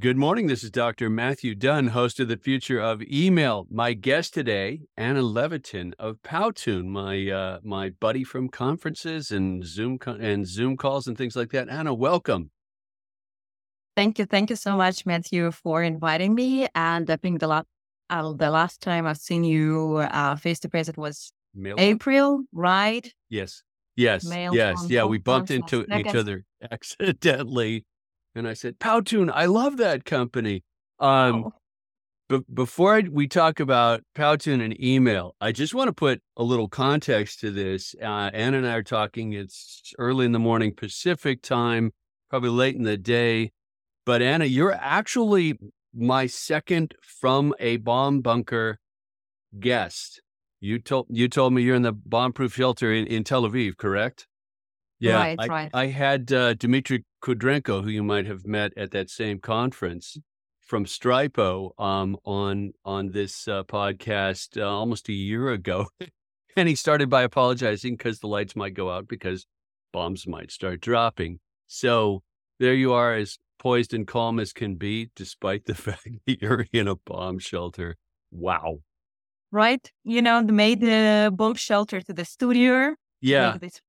Good morning. This is Dr. Matthew Dunn, host of the Future of Email. My guest today, Anna Levitin of Powtoon, my uh, my buddy from conferences and Zoom and Zoom calls and things like that. Anna, welcome. Thank you, thank you so much, Matthew, for inviting me. And I think the last uh, the last time I've seen you face to face, it was Mail April, right? Yes, yes, Mail yes, yeah. We bumped into each other accidentally and I said, Powtoon, I love that company. Um, oh. But before I, we talk about Powtoon and email, I just want to put a little context to this. Uh, Anna and I are talking. It's early in the morning Pacific time, probably late in the day. But Anna, you're actually my second from a bomb bunker guest. You told you told me you're in the bomb-proof shelter in, in Tel Aviv, correct? Yeah, right, I, right. I had uh, Dmitry Kudrenko, who you might have met at that same conference from Stripo, um, on on this uh, podcast uh, almost a year ago, and he started by apologizing because the lights might go out because bombs might start dropping. So there you are, as poised and calm as can be, despite the fact that you're in a bomb shelter. Wow. Right. You know, they made the bomb shelter to the studio. Yeah. This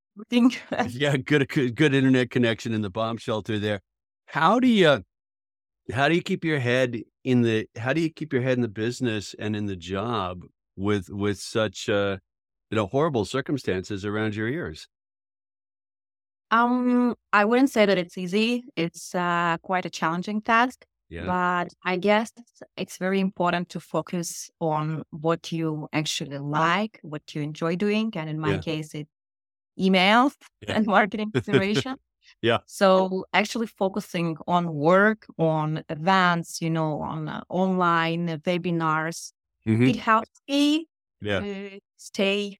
yeah, good, good internet connection in the bomb shelter there. How do you how do you keep your head in the how do you keep your head in the business and in the job with with such uh you know horrible circumstances around your ears? Um, I wouldn't say that it's easy. It's uh, quite a challenging task. Yeah. But I guess it's very important to focus on what you actually like, what you enjoy doing. And in my yeah. case, it emails yeah. and marketing consideration. yeah. So actually focusing on work, on events, you know, on uh, online webinars, mm-hmm. it helps me yeah. stay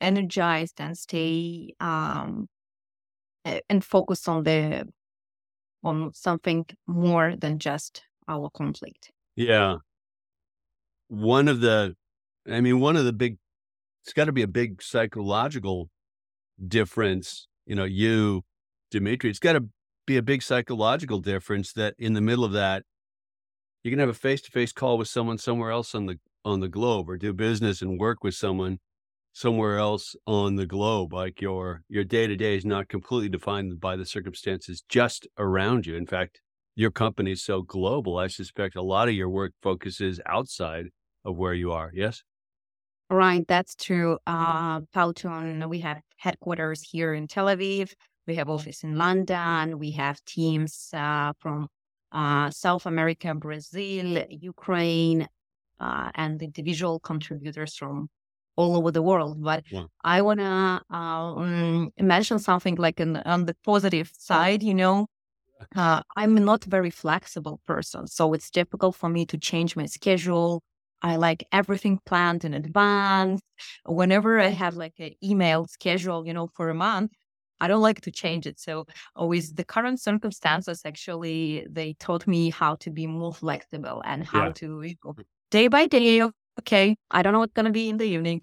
energized and stay um, and focus on the on something more than just our conflict. Yeah. One of the, I mean, one of the big, it's got to be a big psychological difference, you know, you, Dmitry, it's got to be a big psychological difference that in the middle of that, you can have a face to face call with someone somewhere else on the on the globe or do business and work with someone somewhere else on the globe. Like your your day to day is not completely defined by the circumstances just around you. In fact, your company is so global, I suspect a lot of your work focuses outside of where you are. Yes? Right, that's true. Uh, Powtoon, we have headquarters here in Tel Aviv. We have office in London. We have teams uh, from uh, South America, Brazil, Ukraine, uh, and individual contributors from all over the world. But wow. I want to um, mention something like an, on the positive side, you know, uh, I'm not very flexible person. So it's difficult for me to change my schedule I like everything planned in advance. Whenever I have like an email schedule, you know, for a month, I don't like to change it. So with the current circumstances, actually, they taught me how to be more flexible and how yeah. to you know, day by day. Okay, I don't know what's gonna be in the evening.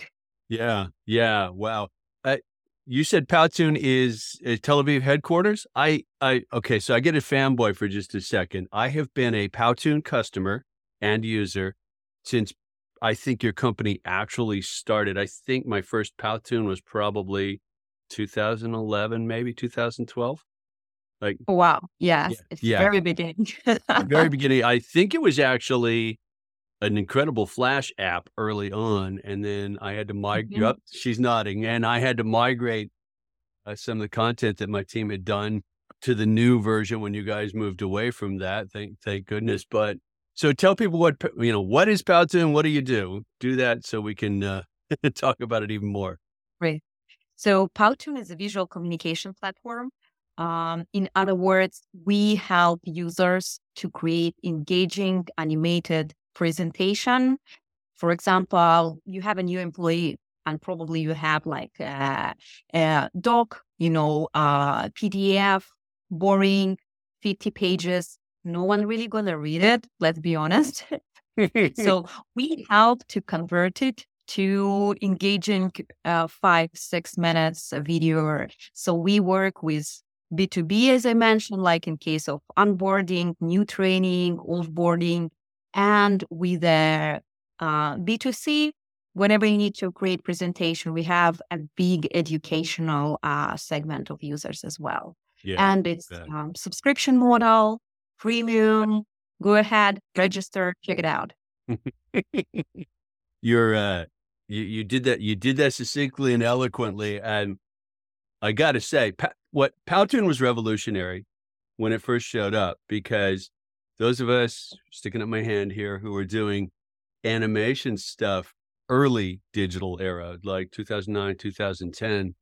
Yeah, yeah, wow. Uh, you said Powtoon is, is Tel Aviv headquarters. I, I, okay, so I get a fanboy for just a second. I have been a Powtoon customer and user since I think your company actually started. I think my first Powtoon was probably 2011, maybe 2012. Like wow, yes, yeah, it's yeah. very beginning. very beginning. I think it was actually an incredible Flash app early on, and then I had to migrate. Mm-hmm. she's nodding, and I had to migrate uh, some of the content that my team had done to the new version when you guys moved away from that. Thank, thank goodness. But so tell people what you know. What is Powtoon? What do you do? Do that so we can uh, talk about it even more. Right. So Powtoon is a visual communication platform. Um, in other words, we help users to create engaging animated presentation. For example, you have a new employee and probably you have like a, a doc, you know, uh, PDF, boring, 50 pages no one really gonna read it let's be honest. So we help to convert it to engaging uh, five six minutes video. So we work with B2B, as I mentioned, like in case of onboarding, new training, offboarding, and with the uh, B2C, whenever you need to create presentation, we have a big educational uh, segment of users as well. Yeah, and it's um, subscription model, premium. Go ahead, register, check it out. You're uh, you you did that you did that succinctly and eloquently, and I got to say, pa- what Powtoon was revolutionary when it first showed up because those of us sticking up my hand here who were doing animation stuff early digital era, like 2009, 2010,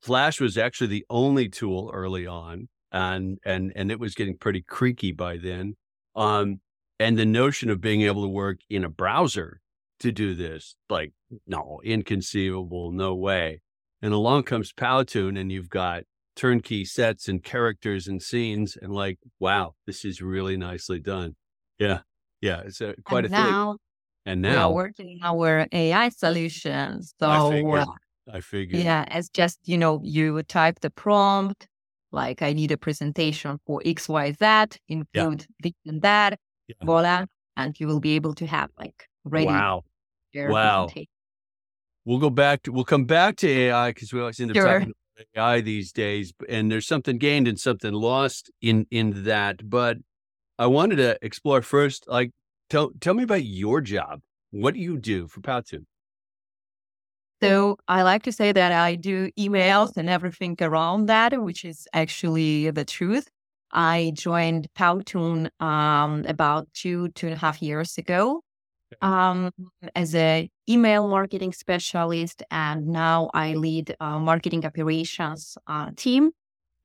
Flash was actually the only tool early on, and and and it was getting pretty creaky by then. Um, and the notion of being able to work in a browser to do this, like no, inconceivable, no way. And along comes Powtoon, and you've got turnkey sets and characters and scenes, and like, wow, this is really nicely done. Yeah, yeah, it's a, quite and a now, thing. And now we're working our AI solutions. So I figured. I figured. Yeah, it's just you know you type the prompt, like I need a presentation for X, Y, Z, include yeah. this and that, yeah. voila, and you will be able to have like ready. Wow. Wow. We'll go back to we'll come back to AI because we always end up sure. talking about AI these days, and there's something gained and something lost in in that. But I wanted to explore first, like tell tell me about your job. What do you do for Powtoon? So I like to say that I do emails and everything around that, which is actually the truth. I joined Powtoon um, about two, two and a half years ago um, as a email marketing specialist, and now I lead a marketing operations uh, team.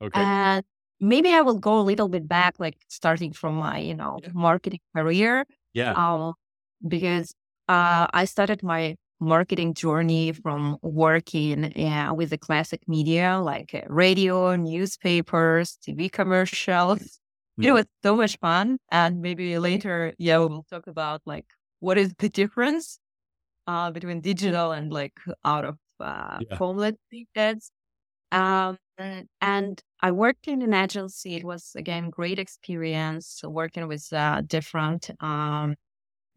Okay. And maybe I will go a little bit back, like starting from my you know yeah. marketing career. Yeah. Um, because uh, I started my marketing journey from working uh, with the classic media like uh, radio, newspapers, TV commercials. Mm-hmm. It was so much fun. And maybe later, yeah, we'll talk about like what is the difference uh, between digital and like out of uh, yeah. Um, and I worked in an agency. It was again great experience working with uh, different um,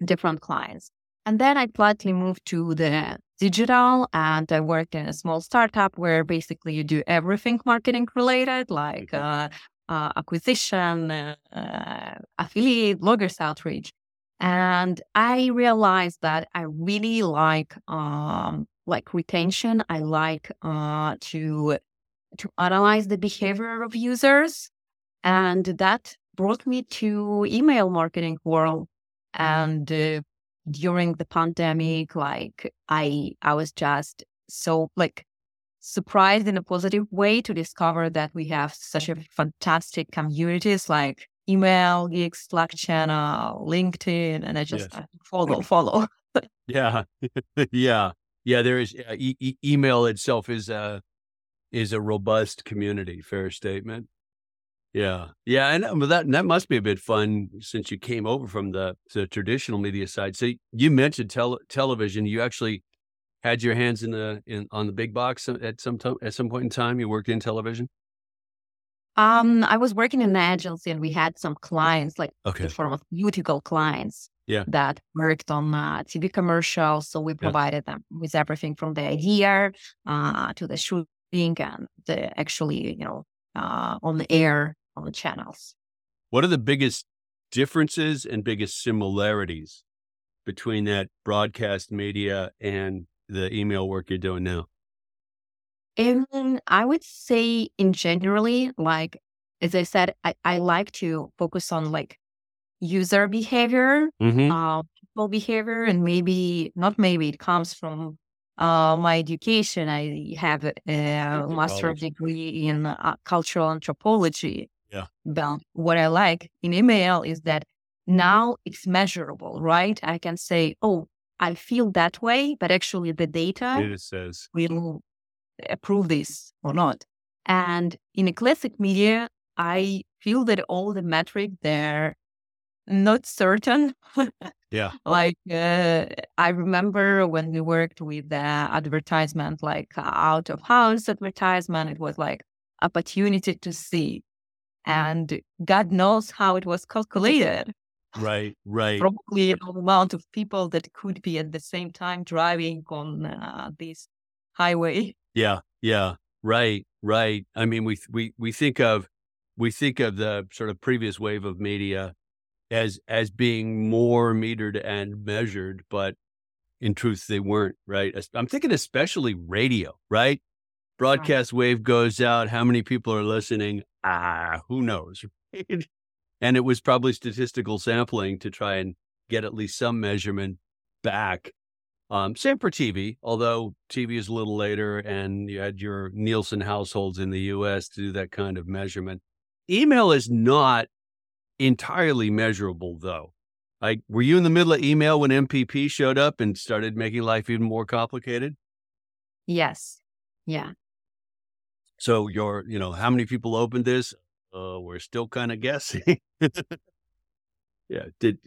different clients. And then I politely moved to the digital and I worked in a small startup where basically you do everything marketing related, like uh, uh, acquisition, uh, affiliate, bloggers outreach. And I realized that I really like um, like retention. I like uh, to to analyze the behavior of users, and that brought me to email marketing world. And uh, during the pandemic, like I I was just so like surprised in a positive way to discover that we have such a fantastic communities like email, Geeks, Slack channel, LinkedIn, and I just yes. follow, follow. yeah, yeah, yeah. There is uh, e- e- email itself is a is a robust community. Fair statement. Yeah, yeah, and um, that that must be a bit fun since you came over from the the traditional media side. So you mentioned tel- television. You actually had your hands in the in on the big box at some time at some point in time. You worked in television. Um, I was working in an agency and we had some clients, like okay. pharmaceutical clients yeah. that worked on uh, TV commercials. So we provided yeah. them with everything from the idea uh, to the shooting and the actually, you know, uh, on the air on the channels. What are the biggest differences and biggest similarities between that broadcast media and the email work you're doing now? And I would say in generally, like as I said, I, I like to focus on like user behavior, mm-hmm. uh, people behavior, and maybe not maybe it comes from uh, my education. I have a, a master degree in uh, cultural anthropology. Yeah. But what I like in email is that now it's measurable, right? I can say, oh, I feel that way, but actually the data it says will approve this or not. And in a classic media, I feel that all the metric they're not certain. yeah. Like uh, I remember when we worked with the advertisement, like uh, out of house advertisement, it was like opportunity to see. And God knows how it was calculated. Right, right. Probably the amount of people that could be at the same time driving on uh, this highway. Yeah, yeah, right, right. I mean, we we we think of we think of the sort of previous wave of media as as being more metered and measured, but in truth, they weren't. Right. I'm thinking especially radio. Right. Broadcast wave goes out. How many people are listening? Ah, who knows? and it was probably statistical sampling to try and get at least some measurement back. Um, same for TV, although TV is a little later, and you had your Nielsen households in the U.S. to do that kind of measurement. Email is not entirely measurable, though. Like, were you in the middle of email when MPP showed up and started making life even more complicated? Yes. Yeah. So your, you know, how many people opened this? Uh, we're still kind of guessing. yeah. Did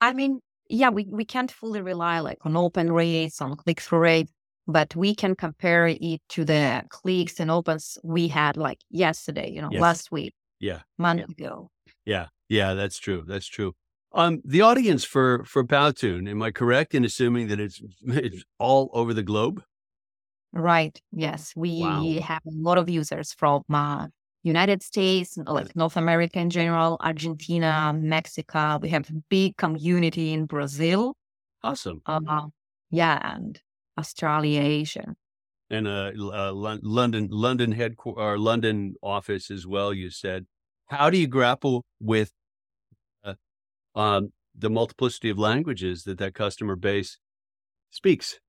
I mean, yeah, we, we can't fully rely like on open rates, on click through rate, but we can compare it to the clicks and opens we had like yesterday, you know, yes. last week. Yeah. Month yeah. ago. Yeah. Yeah, that's true. That's true. Um, the audience for for Powtoon, am I correct in assuming that it's it's all over the globe? Right. Yes, we wow. have a lot of users from uh, United States, like North America in general, Argentina, Mexico. We have a big community in Brazil. Awesome. Uh, yeah, and Australia, Asia. And uh, uh London, London headquarters, or London office as well. You said. How do you grapple with uh, um, the multiplicity of languages that that customer base speaks?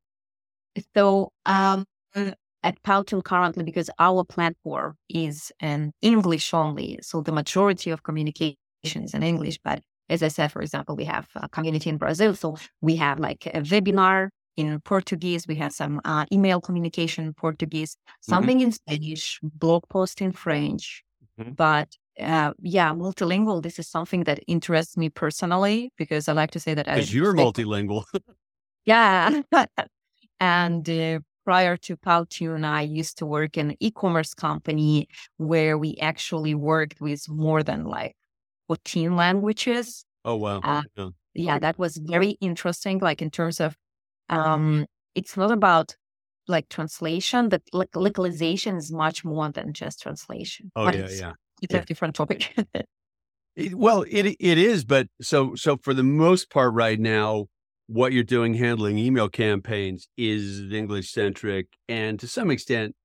So um, at Powtoon currently, because our platform is in English only, so the majority of communication is in English. But as I said, for example, we have a community in Brazil, so we have like a webinar in Portuguese, we have some uh, email communication in Portuguese, something mm-hmm. in Spanish, blog post in French. Mm-hmm. But uh, yeah, multilingual. This is something that interests me personally because I like to say that because you're multilingual. yeah, and uh, prior to Powtoon, I used to work in an e-commerce company where we actually worked with more than like 14 languages. Oh, wow. Uh, yeah. yeah. that was very interesting. Like in terms of, um, it's not about like translation, but like localization is much more than just translation. Oh, but yeah, yeah. It's yeah. a different topic. it, well, it it is, but so so for the most part right now, what you're doing handling email campaigns is English centric, and to some extent,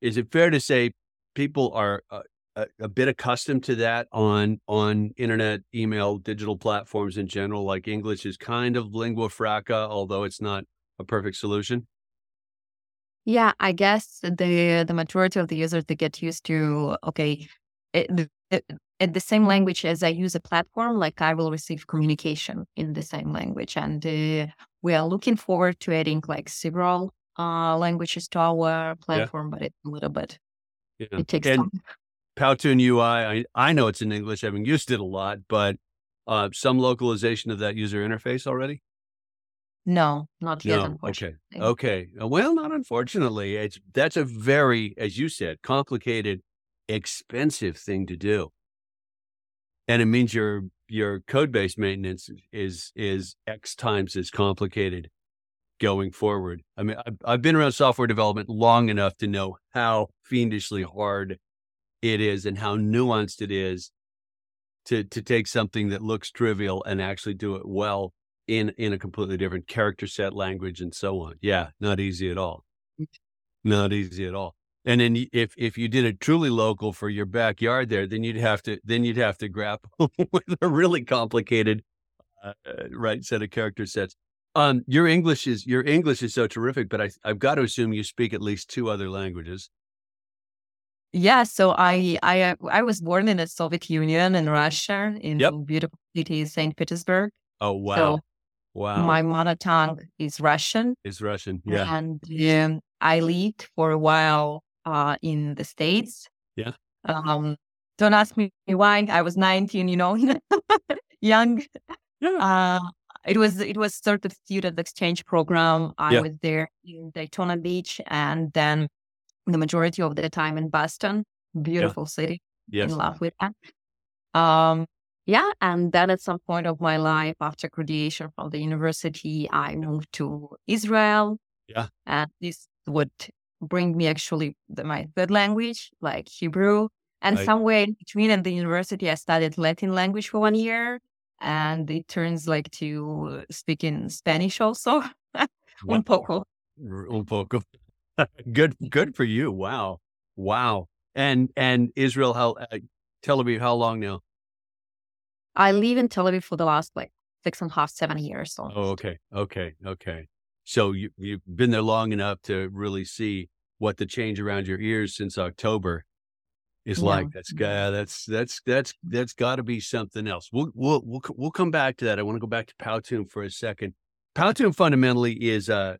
is it fair to say people are uh, a, a, bit accustomed to that on on internet, email, digital platforms in general? Like English is kind of lingua franca, although it's not a perfect solution. Yeah, I guess the the majority of the users they get used to okay, it, it, at the same language as I use a platform, like I will receive communication in the same language. And uh, we are looking forward to adding like several uh, languages to our platform, yeah. but it's a little bit, yeah. it takes and time. Powtoon UI, I, I know it's in English, having used it a lot, but uh, some localization of that user interface already? No, not yet. No. Okay. Okay. Uh, well, not unfortunately. It's that's a very, as you said, complicated, expensive thing to do and it means your your code base maintenance is is x times as complicated going forward. I mean, I've, I've been around software development long enough to know how fiendishly hard it is and how nuanced it is to to take something that looks trivial and actually do it well in in a completely different character set, language, and so on. Yeah, not easy at all. Mm. Not easy at all. And then if if you did it truly local for your backyard there, then you'd have to then you'd have to grapple with a really complicated uh, uh, right set of character sets. Um, your English is your English is so terrific, but I I've got to assume you speak at least two other languages. Yeah, so I I uh, I was born in the Soviet Union in Russia in yep. beautiful city Saint Petersburg. Oh wow. So wow. My mother tongue is Russian. Is Russian. Yeah. And um, I lived for a while uh, in the States. Yeah. Um, don't ask me why. I was 19, you know, young. Yeah. Uh, it was it was sort of student exchange program. I yeah. was there in Daytona Beach, and then the majority of the time in Boston, beautiful city. Yes. In love with that. Um, yeah, and then at some point of my life, after graduation from the university, I moved to Israel. Yeah. And this would bring me actually the, my third language, like Hebrew. And somewhere in between at the university, I studied Latin language for one year. And it turns like to speaking Spanish also. Un poco. Un poco. good, good for you. Wow, wow. And and Israel, how uh, Tel Aviv? How long now? I live in Tel Aviv for the last like six and a half, seven years. So Oh, okay, okay, okay. So you you've been there long enough to really see what the change around your ears since October is Yeah. like. That's got uh, that's that's that's that's got to be something else. We'll we'll we'll we'll come back to that. I want to go back to Powtoon for a second. Powtoon fundamentally is a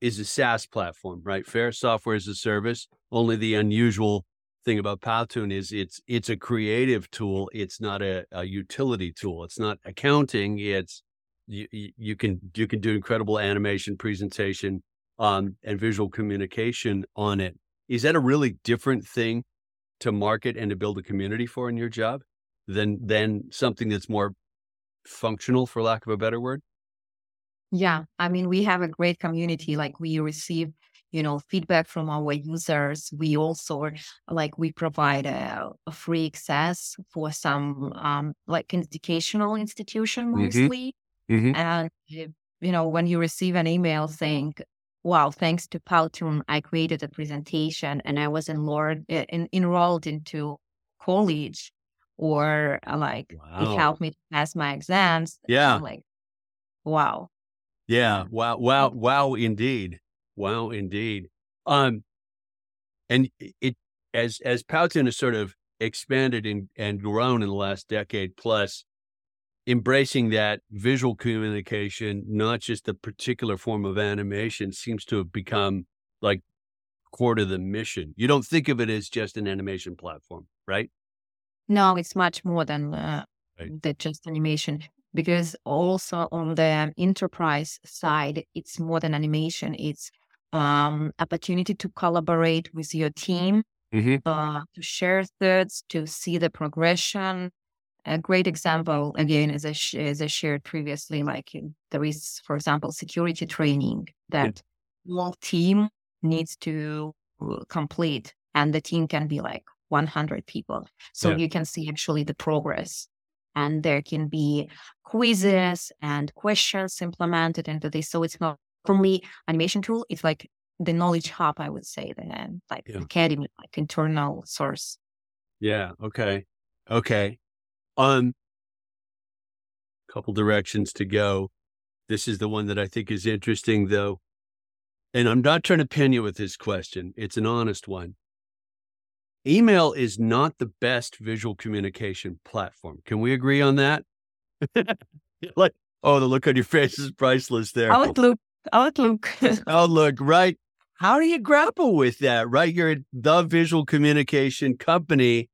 is a SaaS platform, right? Fair software as a service. Only the unusual thing about Powtoon is it's it's a creative tool. It's not a, a utility tool. It's not accounting. It's you you can you can do incredible animation presentation um, and visual communication on it. Is that a really different thing to market and to build a community for in your job than than something that's more functional, for lack of a better word? Yeah, I mean, we have a great community. Like we receive, you know, feedback from our users. We also like we provide a, a free access for some um like educational institution Mhm. mostly. Mm-hmm. And you you know, when you receive an email saying, "Wow, thanks to Powtoon, I created a presentation and I was enrolled in, enrolled into college," or uh, like it helped me to pass my exams. Yeah. I'm like, wow. Yeah. Wow. Wow. Wow. Indeed. Wow. Indeed. Um, and it as as Powtoon has sort of expanded and, and grown in the last decade plus, embracing that visual communication, not just a particular form of animation, seems to have become like core to the mission. You don't think of it as just an animation platform, right? No, it's much more than uh, Right. than just animation because also on the enterprise side, it's more than animation. It's um, opportunity to collaborate with your team, Mm-hmm. uh, to share thoughts, to see the progression. A great example, again, as I, sh- as I shared previously, like there is, for example, security training that one team needs to uh, complete, and the team can be like 100 people. So Yeah. you can see actually the progress. And there can be quizzes and questions implemented into this. So it's not only animation tool, it's like the knowledge hub, I would say, the like Yeah. academy, like internal source. Yeah. Okay. Okay. Um, couple directions to go. This is the one that I think is interesting, though. And I'm not trying to pin you with this question. It's an honest one. Email is not the best visual communication platform. Can we agree on that? like, oh, the look on your face is priceless there. Outlook, Outlook. Outlook, right? How do you grapple with that, right? You're the visual communication company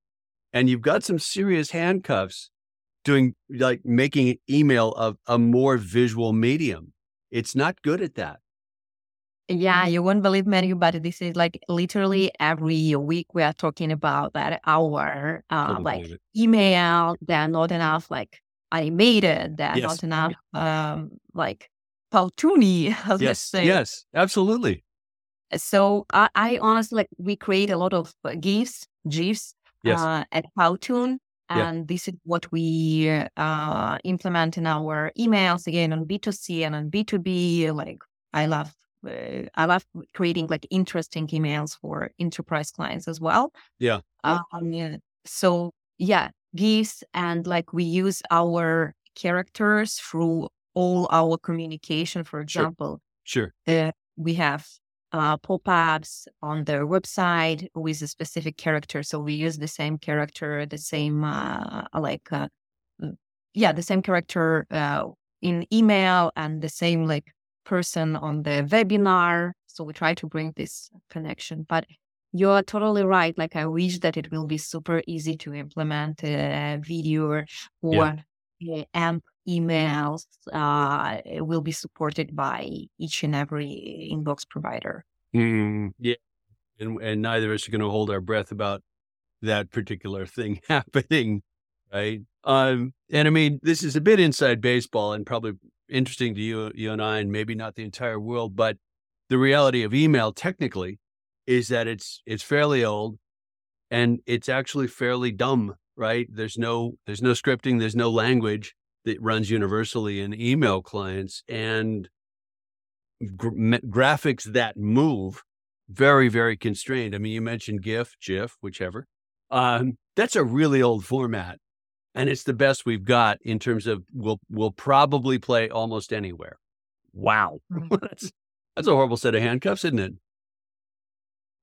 and you've got some serious handcuffs doing like making email of a more visual medium. It's not good at that. Yeah, you won't believe Matthew, but this is like literally every week we are talking about that our uh, like email. They're not enough like animated. They're Yes. not enough um like Powtoony, as Yes. say. Yes. Absolutely. So I, I honestly like we create a lot of uh, GIFs, GIFs Yes. uh, at Powtoon. Yeah. And this is what we uh, implement in our emails again on B2C and on B2B. Like I love, uh, I love creating like interesting emails for enterprise clients as well. Yeah. Um, yeah. So yeah, GIFs and like we use our characters through all our communication. For example, Sure. uh, we have uh, pop-ups on their website with a specific character. So we use the same character, the same uh, like uh, mm, yeah, the same character uh, in email and the same like person on the webinar. So we try to bring this connection. But you're totally right. Like I wish that it will be super easy to implement a video or uh, AMP emails uh, will be supported by each and every inbox provider. Mm, yeah. and and neither of us are going to hold our breath about that particular thing happening, right? Um, and I mean, this is a bit inside baseball and probably interesting to you, you and I, and maybe not the entire world, but the reality of email technically is that it's it's fairly old and it's actually fairly dumb, right? There's no there's no scripting, there's no language that runs universally in email clients and gra- graphics that move very very constrained. I mean, you mentioned GIF, GIF, whichever. Um, that's a really old format, and it's the best we've got in terms of we'll we'll probably play almost anywhere. Wow, that's that's a horrible set of handcuffs, isn't it?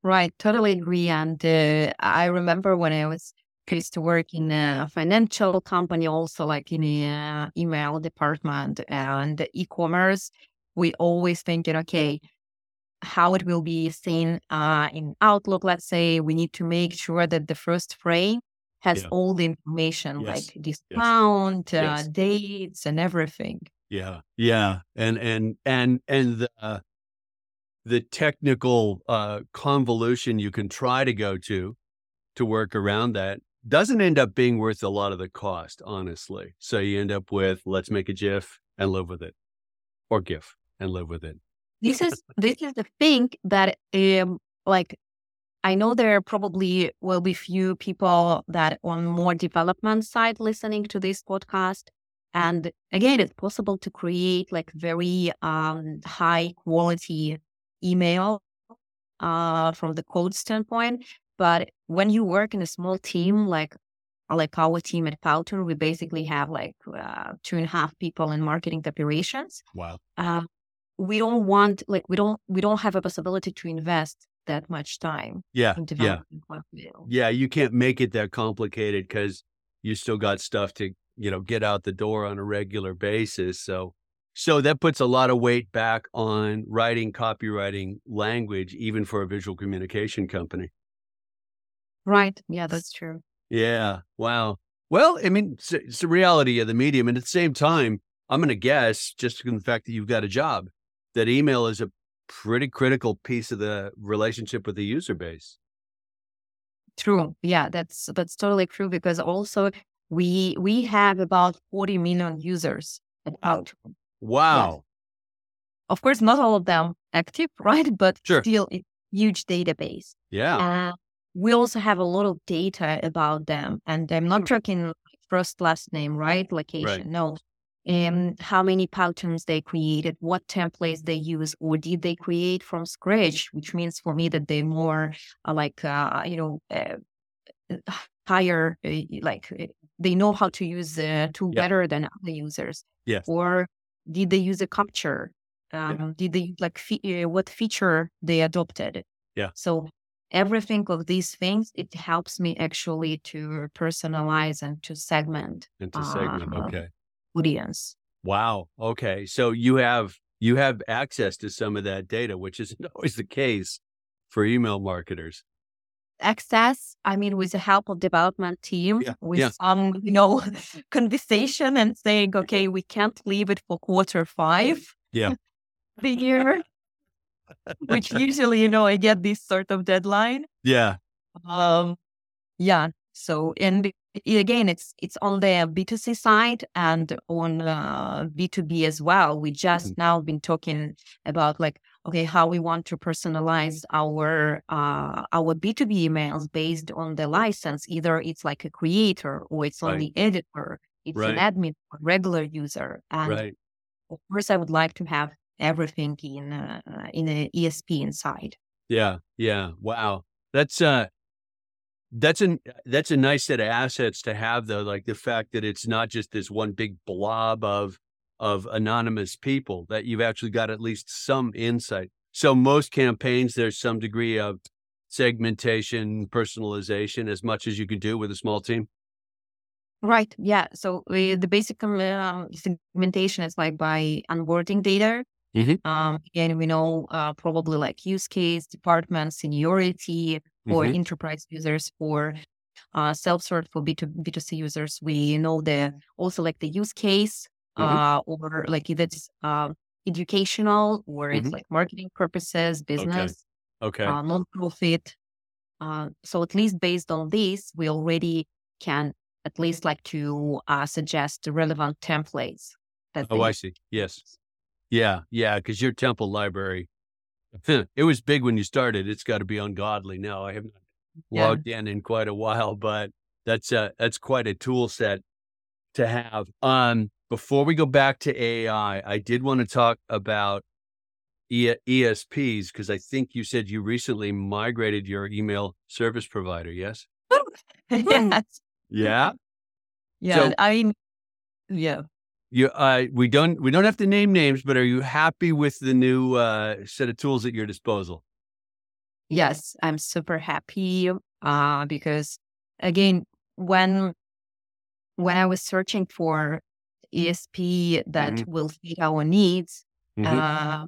Right, totally agree. And uh, I remember when I was used to work in a financial company, also like in the uh, email department and e-commerce, we always thinking, okay, how it will be seen uh, in Outlook. Let's say we need to make sure that the first frame has yeah. all the information yes. like discount, yes. Uh, yes. dates, and everything. Yeah, yeah, and and and and the uh, the technical uh, convolution you can try to go to to work around that doesn't end up being worth a lot of the cost, honestly. So you end up with let's make a GIF and live with it, or GIF and live with it. This is this is the thing that um like I know there probably will be few people that on more development side listening to this podcast. And again, it's possible to create like very um, high quality email uh, from the code standpoint. But when you work in a small team, like like our team at Powtoon, we basically have like uh, two and a half people in marketing operations. Wow. Uh, we don't want like we don't we don't have a possibility to invest that much time. Yeah. yeah. Yeah. You can't make it that complicated because you still got stuff to you know get out the door on a regular basis. So so that puts a lot of weight back on writing, copywriting language, even for a visual communication company. Right. Yeah, that's true. Yeah. Wow. Well, I mean, it's, it's the reality of the medium. And at the same time, I'm going to guess, just from the fact that you've got a job, that email is a pretty critical piece of the relationship with the user base. True. Yeah, that's that's totally true because also we we have about 40 million users at Outlook. Wow. Yes. Of course, not all of them active, right? But sure. still a huge database. Yeah. Uh, we also have a lot of data about them. And I'm not talking first, last name, right? Location. Right. No. And how many patterns they created, what templates they use, or did they create from scratch? Which means for me that they're more uh, like, uh, you know, uh, higher, uh, like uh, they know how to use the tool yeah. better than other users. Yes. Or did they use a capture? Um, yeah. Did they like fe- uh, what feature they adopted? Yeah. So everything of these things it helps me actually to personalize and to segment. And to segment, uh, okay. Audience. Wow. Okay. So you have you have access to some of that data, which isn't always the case for email marketers access i mean with the help of development team yeah, with yeah. some you know conversation and saying okay we can't leave it for quarter five yeah the year which usually you know i get this sort of deadline. Yeah. Um yeah so and again it's it's on the b2c side and on uh, b2b as well. We just mm-hmm. now been talking about like okay how we want to personalize our uh, our b2b emails based on the license. Either it's like a creator or it's on the editor. It's right. an admin or regular user. And right. of course i would like to have everything in uh, in an esp inside yeah yeah wow that's uh that's a that's a nice set of assets to have though like the fact that it's not just this one big blob of of anonymous people that you've actually got at least some insight. So most campaigns, there's some degree of segmentation, personalization, as much as you can do with a small team. Right. Yeah. So uh, the basic um, segmentation is like by onboarding data. Mm-hmm. Um, again, we know uh, probably like use case, department, seniority, for mm-hmm. enterprise users for uh, self-serve for B2, B2C users. We know the also like the use case mm-hmm. uh, or like either it's uh, educational or mm-hmm. it's like marketing purposes, business. Okay. uh, non-profit. Uh, so at least based on this, we already can at least like to uh, suggest relevant templates. That Oh, I see. Yes. Yeah. Yeah. Because your template library, it was big when you started. It's got to be ungodly now. I haven't Yeah. logged in in quite a while, but that's a, that's quite a tool set to have. Um, before we go back to AI, I did want to talk about e- ESPs because I think you said you recently migrated your email service provider. Yes. yes. Yeah. Yeah. So- I mean, yeah. You, uh, we don't, we don't have to name names, but are you happy with the new uh, set of tools at your disposal? Yes, I'm super happy uh, because again, when when I was searching for ESP that Mhm. will fit our needs, Mhm. um,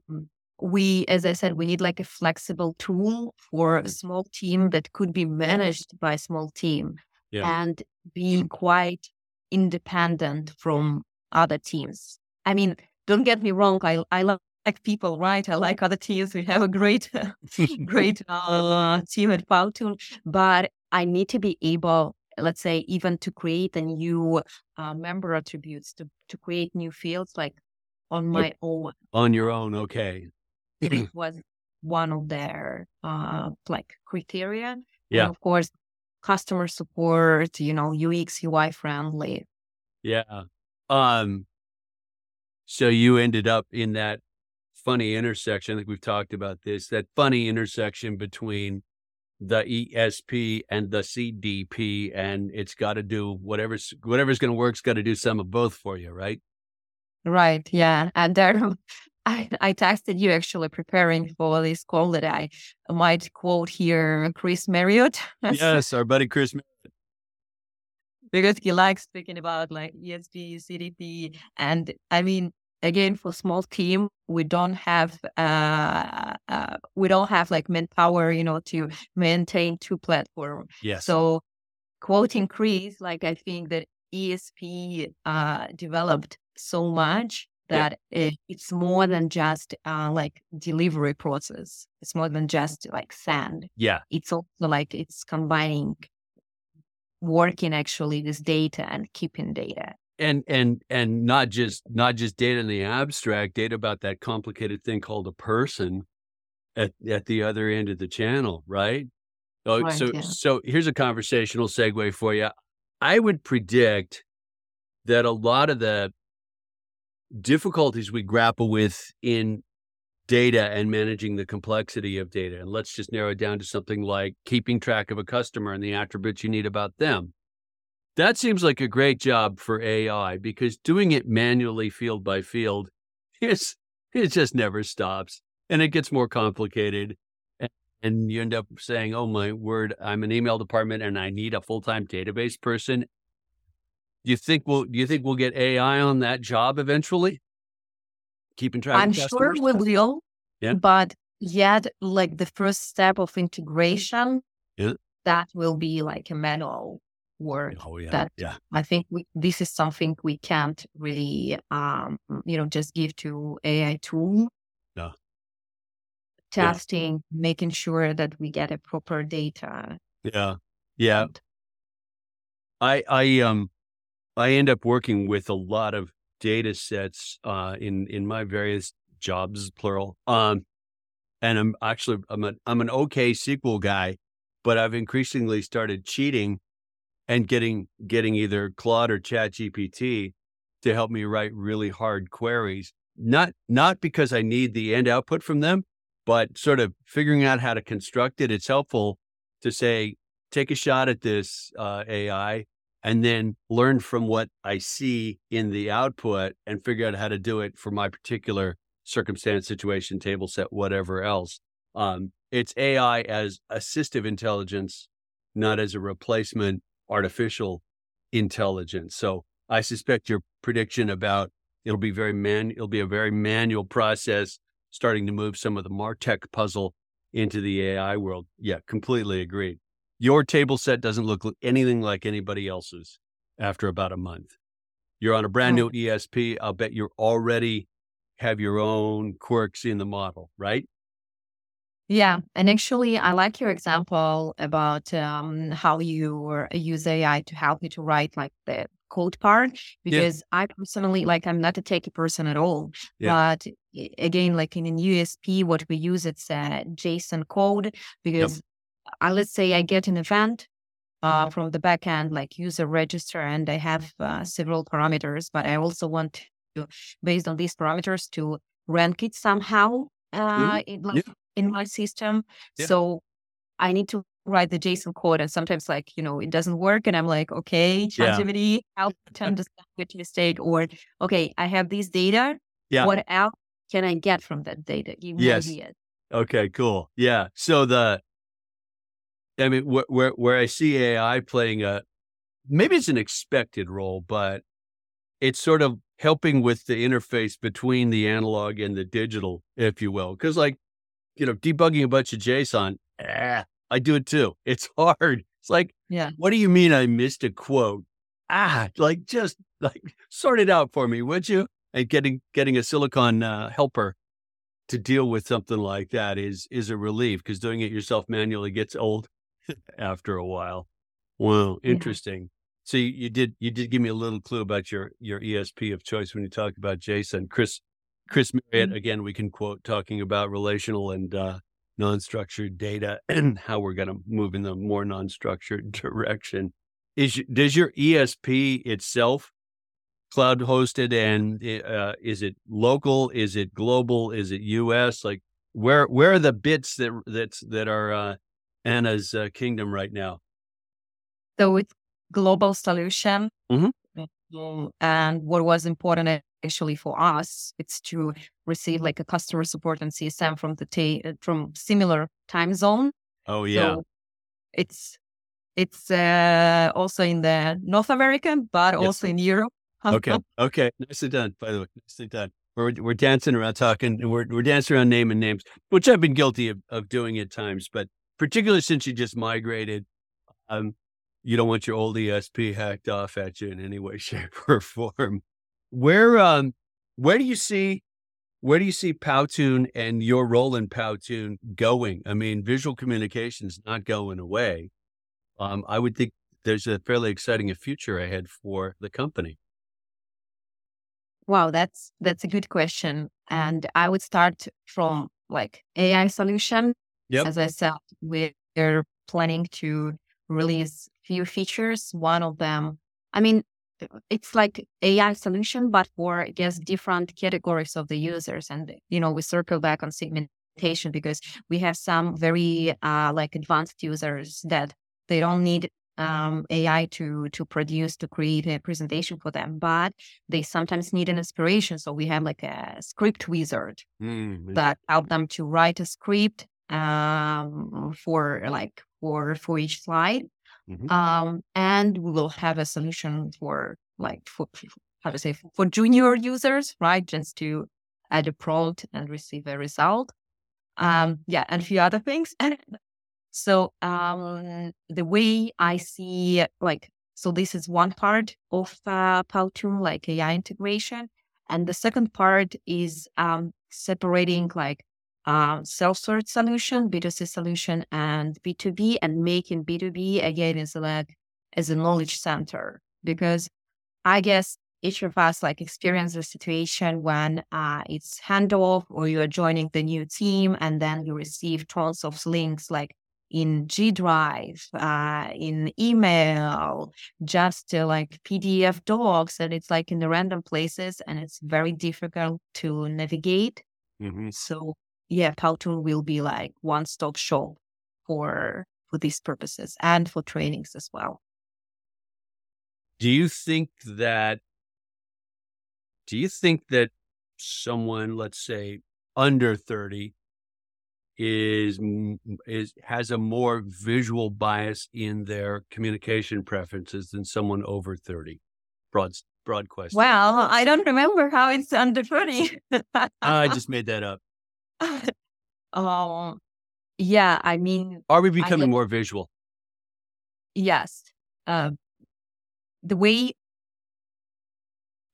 we, as I said, we need like a flexible tool for a small team that could be managed by a small team Yeah. and be quite independent from other teams. I mean, don't get me wrong, I I love like people, right? I like other teams. We have a great great uh, team at Powtoon, but I need to be able, let's say, even to create a new uh, member attributes, to, to create new fields like on my own. On your own, okay. It was one of their uh, like criteria. And Yeah. of course, customer support, you know, UX, UI friendly. Yeah. Um. So you ended up in that funny intersection. I think we've talked about this. That funny intersection between the ESP and the CDP, and it's got to do whatever's whatever's going to work's got to do some of both for you, right? Right. Yeah. And there, I, I texted you actually preparing for this call that I might quote here Chris Marriott. yes, our buddy Chris. Because he likes speaking about like ESP, CDP. And I mean, again, for small team, we don't have, uh, uh, we don't have like manpower, you know, to maintain two platforms. Yes. So quoting Chris, like I think that ESP uh, developed so much Yeah. that it, it's more than just uh, like delivery process. It's more than just like sand. yeah. It's also like it's combining working actually this data and keeping data. and and and not just not just data in the abstract data about that complicated thing called a person at at the other end of the channel right oh Right, so yeah. so here's a conversational segue for you i would predict that a lot of the difficulties we grapple with in data and managing the complexity of data and let's just narrow it down to something like keeping track of a customer and the attributes you need about them that seems like a great job for AI because doing it manually field by field is it just never stops and it gets more complicated. And, you end up saying, Oh my word, I'm an email department and I need a full-time database person. Do you think we'll do you think we'll get AI on that job eventually? Keeping track I'm sure we will, Yeah. but yet like the first step of integration, Yeah. that will be like a manual work. Oh yeah. that- yeah. I think we, this is something we can't really, um, you know, just give to AI tool. No. Yeah. Testing, making sure that we get a proper data. Yeah. Yeah. I I um I end up working with a lot of data sets uh in in my various jobs plural um and I'm actually I'm an I'm an okay SQL guy but I've increasingly started cheating and getting getting either Claude or Chat GPT to help me write really hard queries. Not not because I need the end output from them but sort of figuring out how to construct it. It's helpful to say take a shot at this uh, AI and then learn from what I see in the output and figure out how to do it for my particular circumstance, situation, table set, whatever else. Um, it's AI as assistive intelligence, not as a replacement artificial intelligence. So I suspect your prediction about it'll be very man, it'll be a very manual process, starting to move some of the Martech puzzle into the AI world. Yeah, completely agreed. Your table set doesn't look anything like anybody else's after about a month. You're on a brand new ESP. I'll bet you're already have your own quirks in the model, right? Yeah, and actually, I like your example about um, how you use AI to help you to write like the code part because yeah. I personally like I'm not a techie person at all. Yeah. But again, like in a ESP, what we use it's a JSON code because yep. Uh, let's say I get an event uh, from the backend, like user register, and I have uh, several parameters, but I also want to, based on these parameters, to rank it somehow uh, mm in, like, yeah. in my system. Yeah. So I need to write the JSON code, and sometimes, like you know, it doesn't work, and I'm like, okay, ChatGPT, yeah. help to understand which mistake, or okay, I have this data. Yeah. What else can I get from that data? Give me yes. ideas. Okay, cool. Yeah. So the, I mean, where, where where I see AI playing a, maybe it's an expected role, but it's sort of helping with the interface between the analog and the digital, if you will. Because, like, you know, debugging a bunch of JSON, eh, I do it too. It's hard. It's like, yeah, what do you mean I missed a quote? Ah, like just like sort it out for me, would you? And getting getting a silicon uh, helper to deal with something like that is is a relief because doing it yourself manually gets old after a while. Well, interesting. So you, you, did you did give me a little clue about your your ESP of choice when you talked about JSON Chris Chris Marriott mm-hmm. again we can quote talking about relational and uh, non-structured data and how we're going to move in the more non-structured direction. Is does your ESP itself cloud hosted and uh, is it local? Is it global? Is it U.S. Like where where are the bits that that's that are uh, Anna's uh, kingdom right now? So it's global solution. Mm-hmm. And what was important actually for us, it's to receive like a customer support and CSM from the ta- from similar time zone. Oh yeah, so it's it's uh, also in the North America, but yes. also in Europe. okay, okay, nicely done. By the way, nicely done. We're we're dancing around talking, and we're we're dancing around naming names, which I've been guilty of, of doing at times, but particularly since you just migrated. Um, you don't want your old ESP hacked off at you in any way, shape, or form. Where um where do you see where do you see Powtoon and your role in Powtoon going? I mean, visual communication is not going away. Um, I would think there's a fairly exciting future ahead for the company. Wow, that's that's a good question, and I would start from like AI solution. Yep. As I said, we're planning to release few features. One of them, I mean, it's like AI solution, but for I guess different categories of the users. And you know, we circle back on segmentation because we have some very uh, like advanced users that they don't need um, AI to to produce to create a presentation for them, but they sometimes need an inspiration. So we have like a script wizard mm-hmm. that help them to write a script um, for like for for each slide Mm-hmm. Um, and we will have a solution for like for how to say for junior users, right? Just to add a prompt and receive a result. Um, yeah, and a few other things. And so um, the way I see like so this is one part of uh, Powtoon, like AI integration, and the second part is um, separating like uh, self-serve solution, B2C solution, and B2B, and making B2B again is like as a knowledge center because I guess each of us like experience a situation when uh, it's handoff or you're joining the new team and then you receive tons of links like in G Drive, uh, in email, just uh, like PDF docs, and it's like in the random places, and it's very difficult to navigate. Mm-hmm. So yeah, Powtoon will be like one stop shop for for these purposes and for trainings as well. Do you think that do you think that someone, let's say under 30 is is has a more visual bias in their communication preferences than someone over 30? Broad broad question. Well, I don't remember how it's under 30. Ah, I just made that up. um, yeah, I mean, are we becoming more visual? Yes. Uh, the way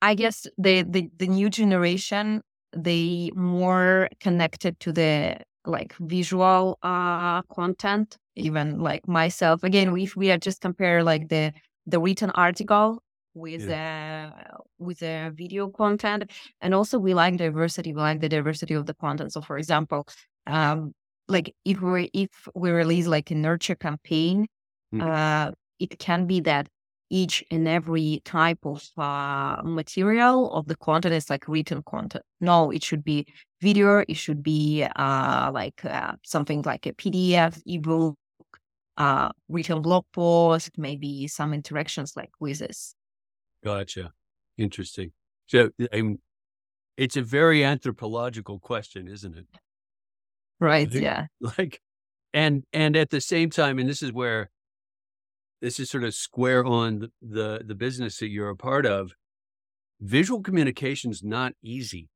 I guess the, the the new generation they more connected to the like visual uh content even like myself again if we are just compare like the the written article with uh with the video content and also we like diversity we like the diversity of the content so for example um like if we if we release like a nurture campaign Mm. uh it can be that each and every type of uh, material of the content is like written content. No, it should be video. It should be uh, like uh, something like a PDF, ebook, uh, written blog post, maybe some interactions like quizzes. Gotcha. Interesting. So, it's a very anthropological question, isn't it? Right. think- Yeah. Like, and and at the same time, and this is where this is sort of square on the the, the business that you're a part of. Visual communication is not easy,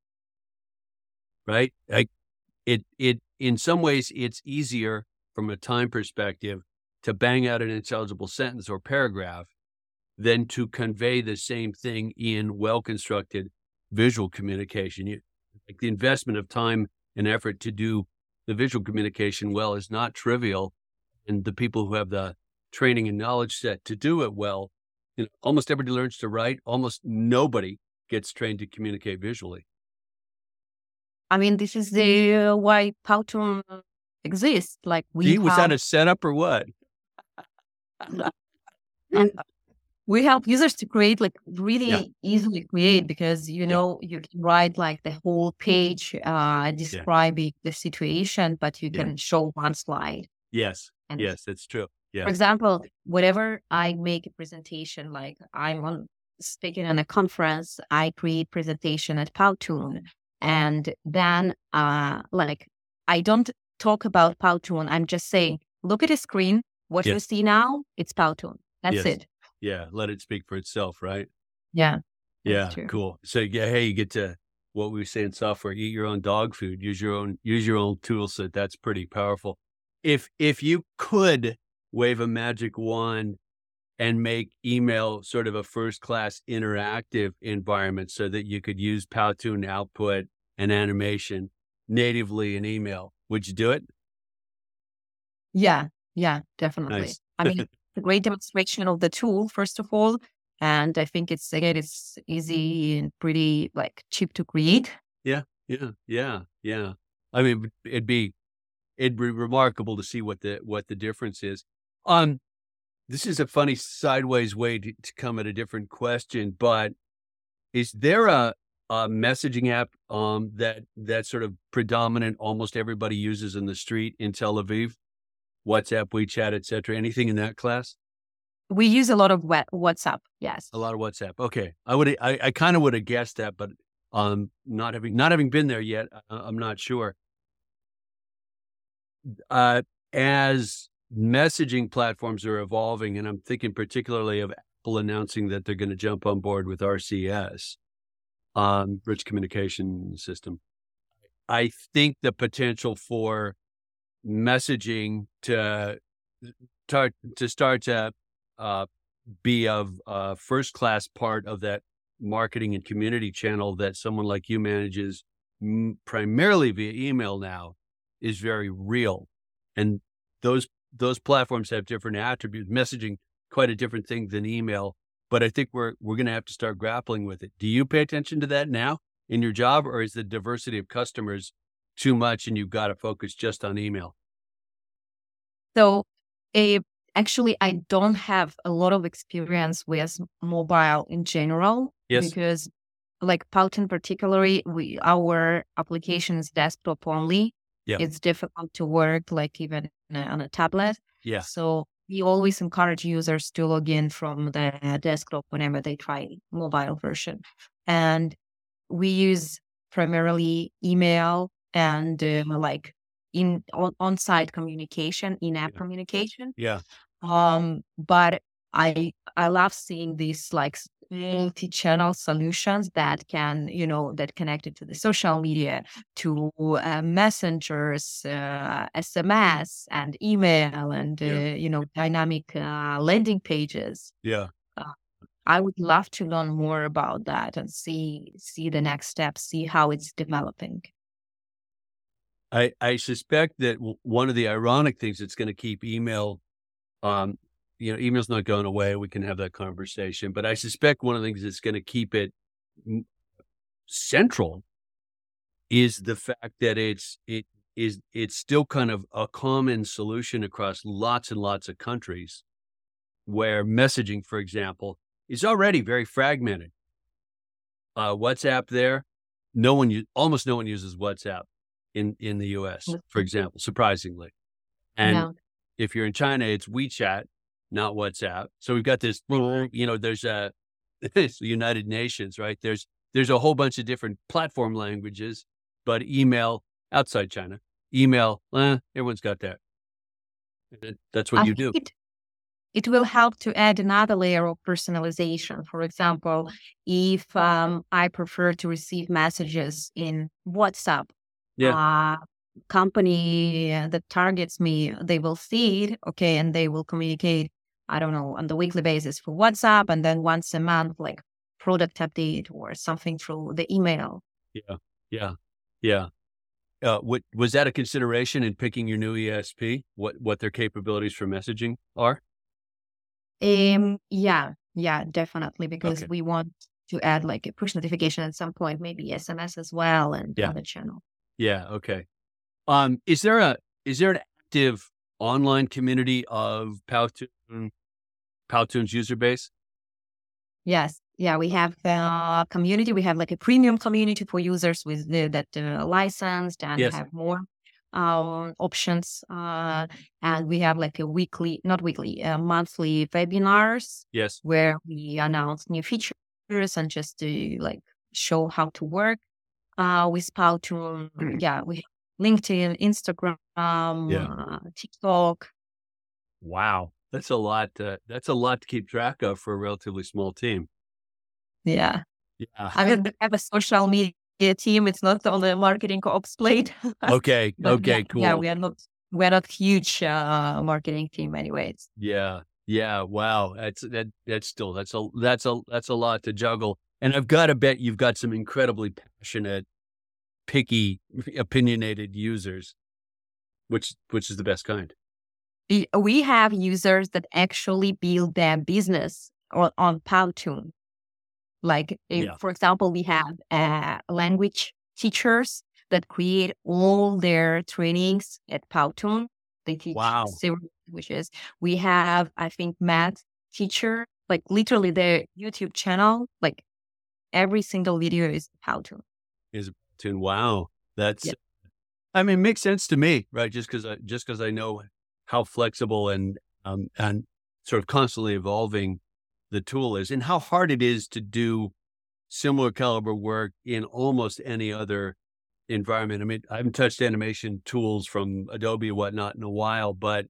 right? Like, it it in some ways it's easier from a time perspective to bang out an intelligible sentence or paragraph than to convey the same thing in well constructed visual communication. You, like the investment of time and effort to do the visual communication well is not trivial. And the people who have the training and knowledge set to do it well, you know, almost everybody learns to write. Almost nobody gets trained to communicate visually. I mean, this is the uh, why Powtoon exists. Like we Gee, was that have- a setup or what? and we help users to create like really Yeah. easily create because you know you can write like the whole page uh describing the situation but you Yeah. can show one slide Yes, and yes, that's true. for example whenever i make a presentation like i'm on speaking on a conference i create presentation at powtoon and then uh like i don't talk about powtoon i'm just saying look at the screen what you see now it's powtoon that's Yes. it yeah. Let it speak for itself, right? yeah Yeah, cool. So yeah, hey, you get to what we say in software: eat your own dog food, use your own use your own tool set. That's pretty powerful. If if you could wave a magic wand and make email sort of a first class interactive environment, so that you could use Powtoon output and animation natively in email, would you do it? Yeah, yeah, definitely. Nice. I mean, a great demonstration of the tool, first of all. And I think it's again, it's easy and pretty like cheap to create. Yeah, yeah, yeah. Yeah. I mean, it'd be it'd be remarkable to see what the what the difference is. Um, this is a funny sideways way to, to come at a different question, but is there a a messaging app um that that sort of predominant almost everybody uses in the street in Tel Aviv? WhatsApp, WeChat, etc. Anything in that class? We use a lot of wet WhatsApp. Yes. A lot of WhatsApp. Okay, I would I, I kind of would have guessed that, but um, not having not having been there yet, I, I'm not sure. Uh, as messaging platforms are evolving, and I'm thinking particularly of Apple announcing that they're going to jump on board with RCS, um, Rich Communication System. I think the potential for messaging to start to start to uh, be of uh, first class part of that marketing and community channel that someone like you manages m- primarily via email now is very real. And those those platforms have different attributes. Messaging quite a different thing than email but i think we're we're going to have to start grappling with it. Do you pay attention to that now in your job or is the diversity of customers too much and you've got to focus just on email So, eh, actually, I don't have a lot of experience with mobile in general Yes. because, like Powtoon particularly, we our application is desktop only. Yeah. It's difficult to work like even on a tablet. yeah So we always encourage users to log in from the desktop whenever they try mobile version. And we use primarily email and um, like in on, on-site communication, in-app Yeah. communication. yeah Um, but I I love seeing these like multi-channel solutions that can, you know, that connected to the social media, to uh, messengers, uh, SMS, and email, and uh, you know, dynamic uh, landing pages. yeah I would love to learn more about that and see see the next steps, see how it's developing. I, I suspect that one of the ironic things that's going to keep email, um, you know, email's not going away. We can have that conversation, but I suspect one of the things that's going to keep it central is the fact that it's it is it's still kind of a common solution across lots and lots of countries where messaging, for example, is already very fragmented. Uh, WhatsApp there, no one, almost no one uses WhatsApp in in the U.S. For example, surprisingly, and no. if you're in China, it's WeChat, not WhatsApp. So we've got this, you know, there's a it's the United Nations, right? There's there's a whole bunch of different platform languages, but email outside China, email, eh, everyone's got that. That's what I you do. It, it will help to add another layer of personalization. For example, if um, I prefer to receive messages in WhatsApp, yeah. Uh, company that targets me, they will see it, okay, and they will communicate, I don't know, on the weekly basis for WhatsApp, and then once a month, like product update or something through the email. Yeah, yeah, yeah. Uh, what was that a consideration in picking your new ESP? What what their capabilities for messaging are? Um, yeah, yeah, definitely, because okay. we want to add like a push notification at some point, maybe SMS as well, and yeah. other channel. Yeah. Okay. Um, is there a is there an active online community of Powtoon Powtoon's user base? Yes. Yeah, we have a community. We have like a premium community for users with the, that uh, licensed and yes. have more uh, options. Uh, and we have like a weekly, not weekly, uh, monthly webinars. Yes. Where we announce new features and just to like show how to work uh, with Powtoon. Yeah, we LinkedIn, Instagram, yeah. Uh, TikTok. Wow, that's a lot. To, that's a lot to keep track of for a relatively small team. Yeah. Yeah. I mean, have a social media team. It's not on the marketing ops plate. okay. okay. Yeah, cool. Yeah, we are not we're not huge uh, marketing team, anyways. Yeah. Yeah. Wow. That's that. That's still that's a that's a that's a lot to juggle. And I've got to bet you've got some incredibly passionate, picky, opinionated users, which which is the best kind. We have users that actually build their business on, on Powtoon. Like, if, yeah. for example, we have uh, language teachers that create all their trainings at Powtoon. They teach wow. several languages. We have, I think, math teacher, like literally their YouTube channel, like every single video is Powtoon. Is Powtoon. Wow. That's, yeah. I mean, makes sense to me, right? Just because I, just because I know how flexible and, um, and sort of constantly evolving the tool is and how hard it is to do similar caliber work in almost any other environment. I mean, I haven't touched animation tools from Adobe and whatnot in a while, but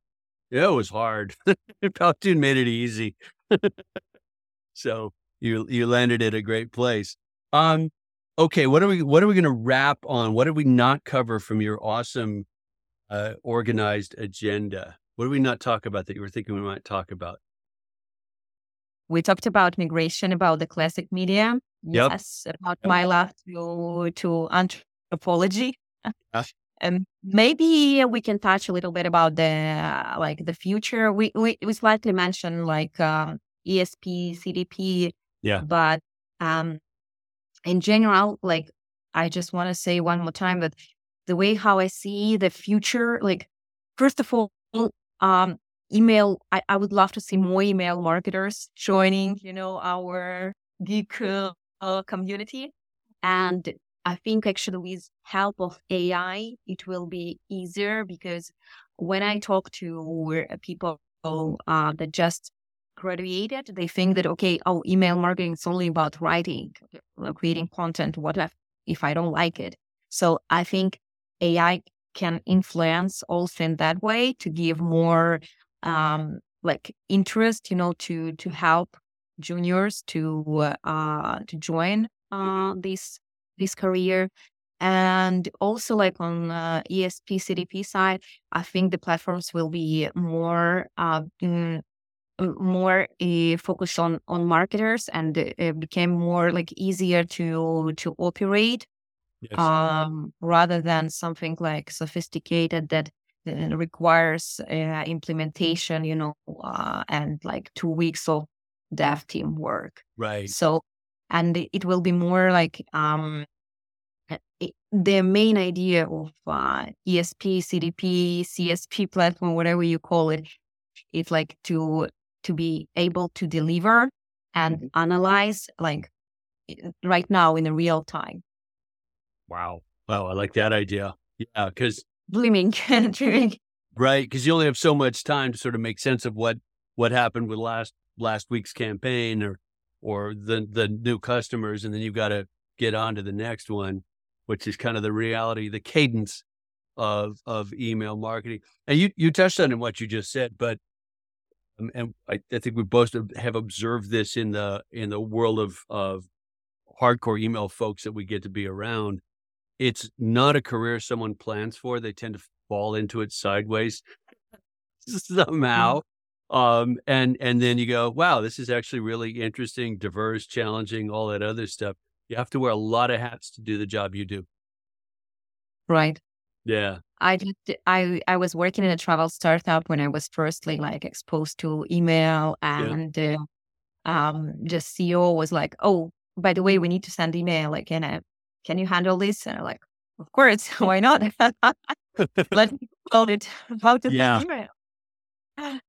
it was hard. Powtoon made it easy. so you you landed at a great place. Um, okay, what are we what are we going to wrap on? What did we not cover from your awesome uh, organized agenda? What did we not talk about that you were thinking we might talk about? We talked about migration, about the classic media. Yep. Yes, about yep. my love to to anthropology. And maybe we can touch a little bit about the uh, like the future. We we, we slightly mentioned like um, ESP, CDP. Yeah. But um, in general, like I just want to say one more time that the way how I see the future, like first of all, um, email I, I would love to see more email marketers joining you know our geek uh, community and i think actually with help of ai it will be easier because when i talk to people uh, that just graduated they think that okay oh email marketing is only about writing creating content what if, if i don't like it? So i think ai can influence also in that way to give more um, like interest, you know, to to help juniors to uh, to join uh, this this career. And also, like on uh, ESP CDP side, I think the platforms will be more uh, mm, more uh, focused on on marketers and it became more like easier to to operate yes. um, rather than something like sophisticated that uh, requires uh, implementation, you know, uh, and like two weeks of dev team work. Right. So, and it will be more like um, it, the main idea of uh, ESP, CDP, CSP platform, whatever you call it it, is like to to be able to deliver and mm-hmm. analyze like right now in a real time. Wow. Wow. I like that idea. Yeah. Cause blooming, dreaming. Right. Because you only have so much time to sort of make sense of what what happened with last last week's campaign or or the the new customers, and then you've got to get on to the next one, which is kind of the reality, the cadence of of email marketing. And you you touched on in what you just said, but and I, I think we both have observed this in the in the world of of hardcore email folks that we get to be around. It's not a career someone plans for. They tend to fall into it sideways somehow. Um, and and then you go, wow, this is actually really interesting, diverse, challenging, all that other stuff. You have to wear a lot of hats to do the job you do. Right. Yeah. I did, I I was working in a travel startup when I was firstly like exposed to email and yeah. uh, um just CEO was like, oh, by the way, we need to send email. Like, can I, can you handle this? And I'm like, of course, why not? Let me call it how to yeah. send email.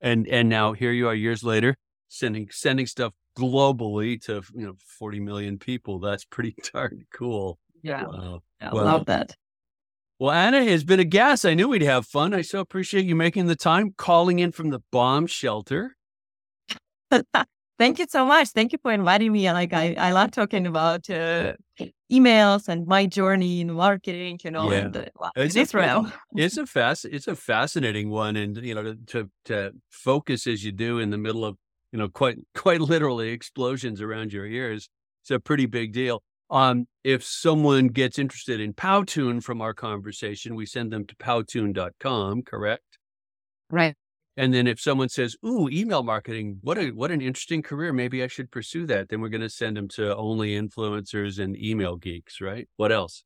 and and now here you are years later sending sending stuff globally to you know 40 million people. That's pretty darn cool. Yeah. Wow. I well, love that. Well, Anna, it's been a gas. I knew we'd have fun. I so appreciate you making the time, calling in from the bomb shelter. Thank you so much. Thank you for inviting me. Like I, I love talking about uh, emails and my journey in marketing, you know, yeah. and, uh, it's Israel. A, it's a fast, it's a fascinating one, and you know, to to focus as you do in the middle of you know quite quite literally explosions around your ears. It's a pretty big deal. Um, if someone gets interested in Powtoon from our conversation, we send them to powtoon.com, correct? Right. And then if someone says, "Ooh, email marketing, what a what an interesting career. Maybe I should pursue that." Then we're going to send them to only influencers and email geeks, right? What else?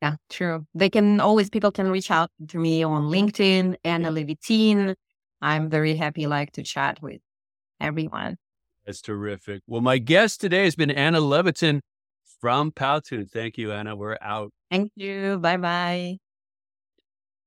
Yeah, true. They can always people can reach out to me on LinkedIn, Anna Levitin. I'm very happy like to chat with everyone. That's terrific. Well, my guest today has been Anna Levitin from Powtoon. Thank you, Anna. We're out. Thank you. Bye bye.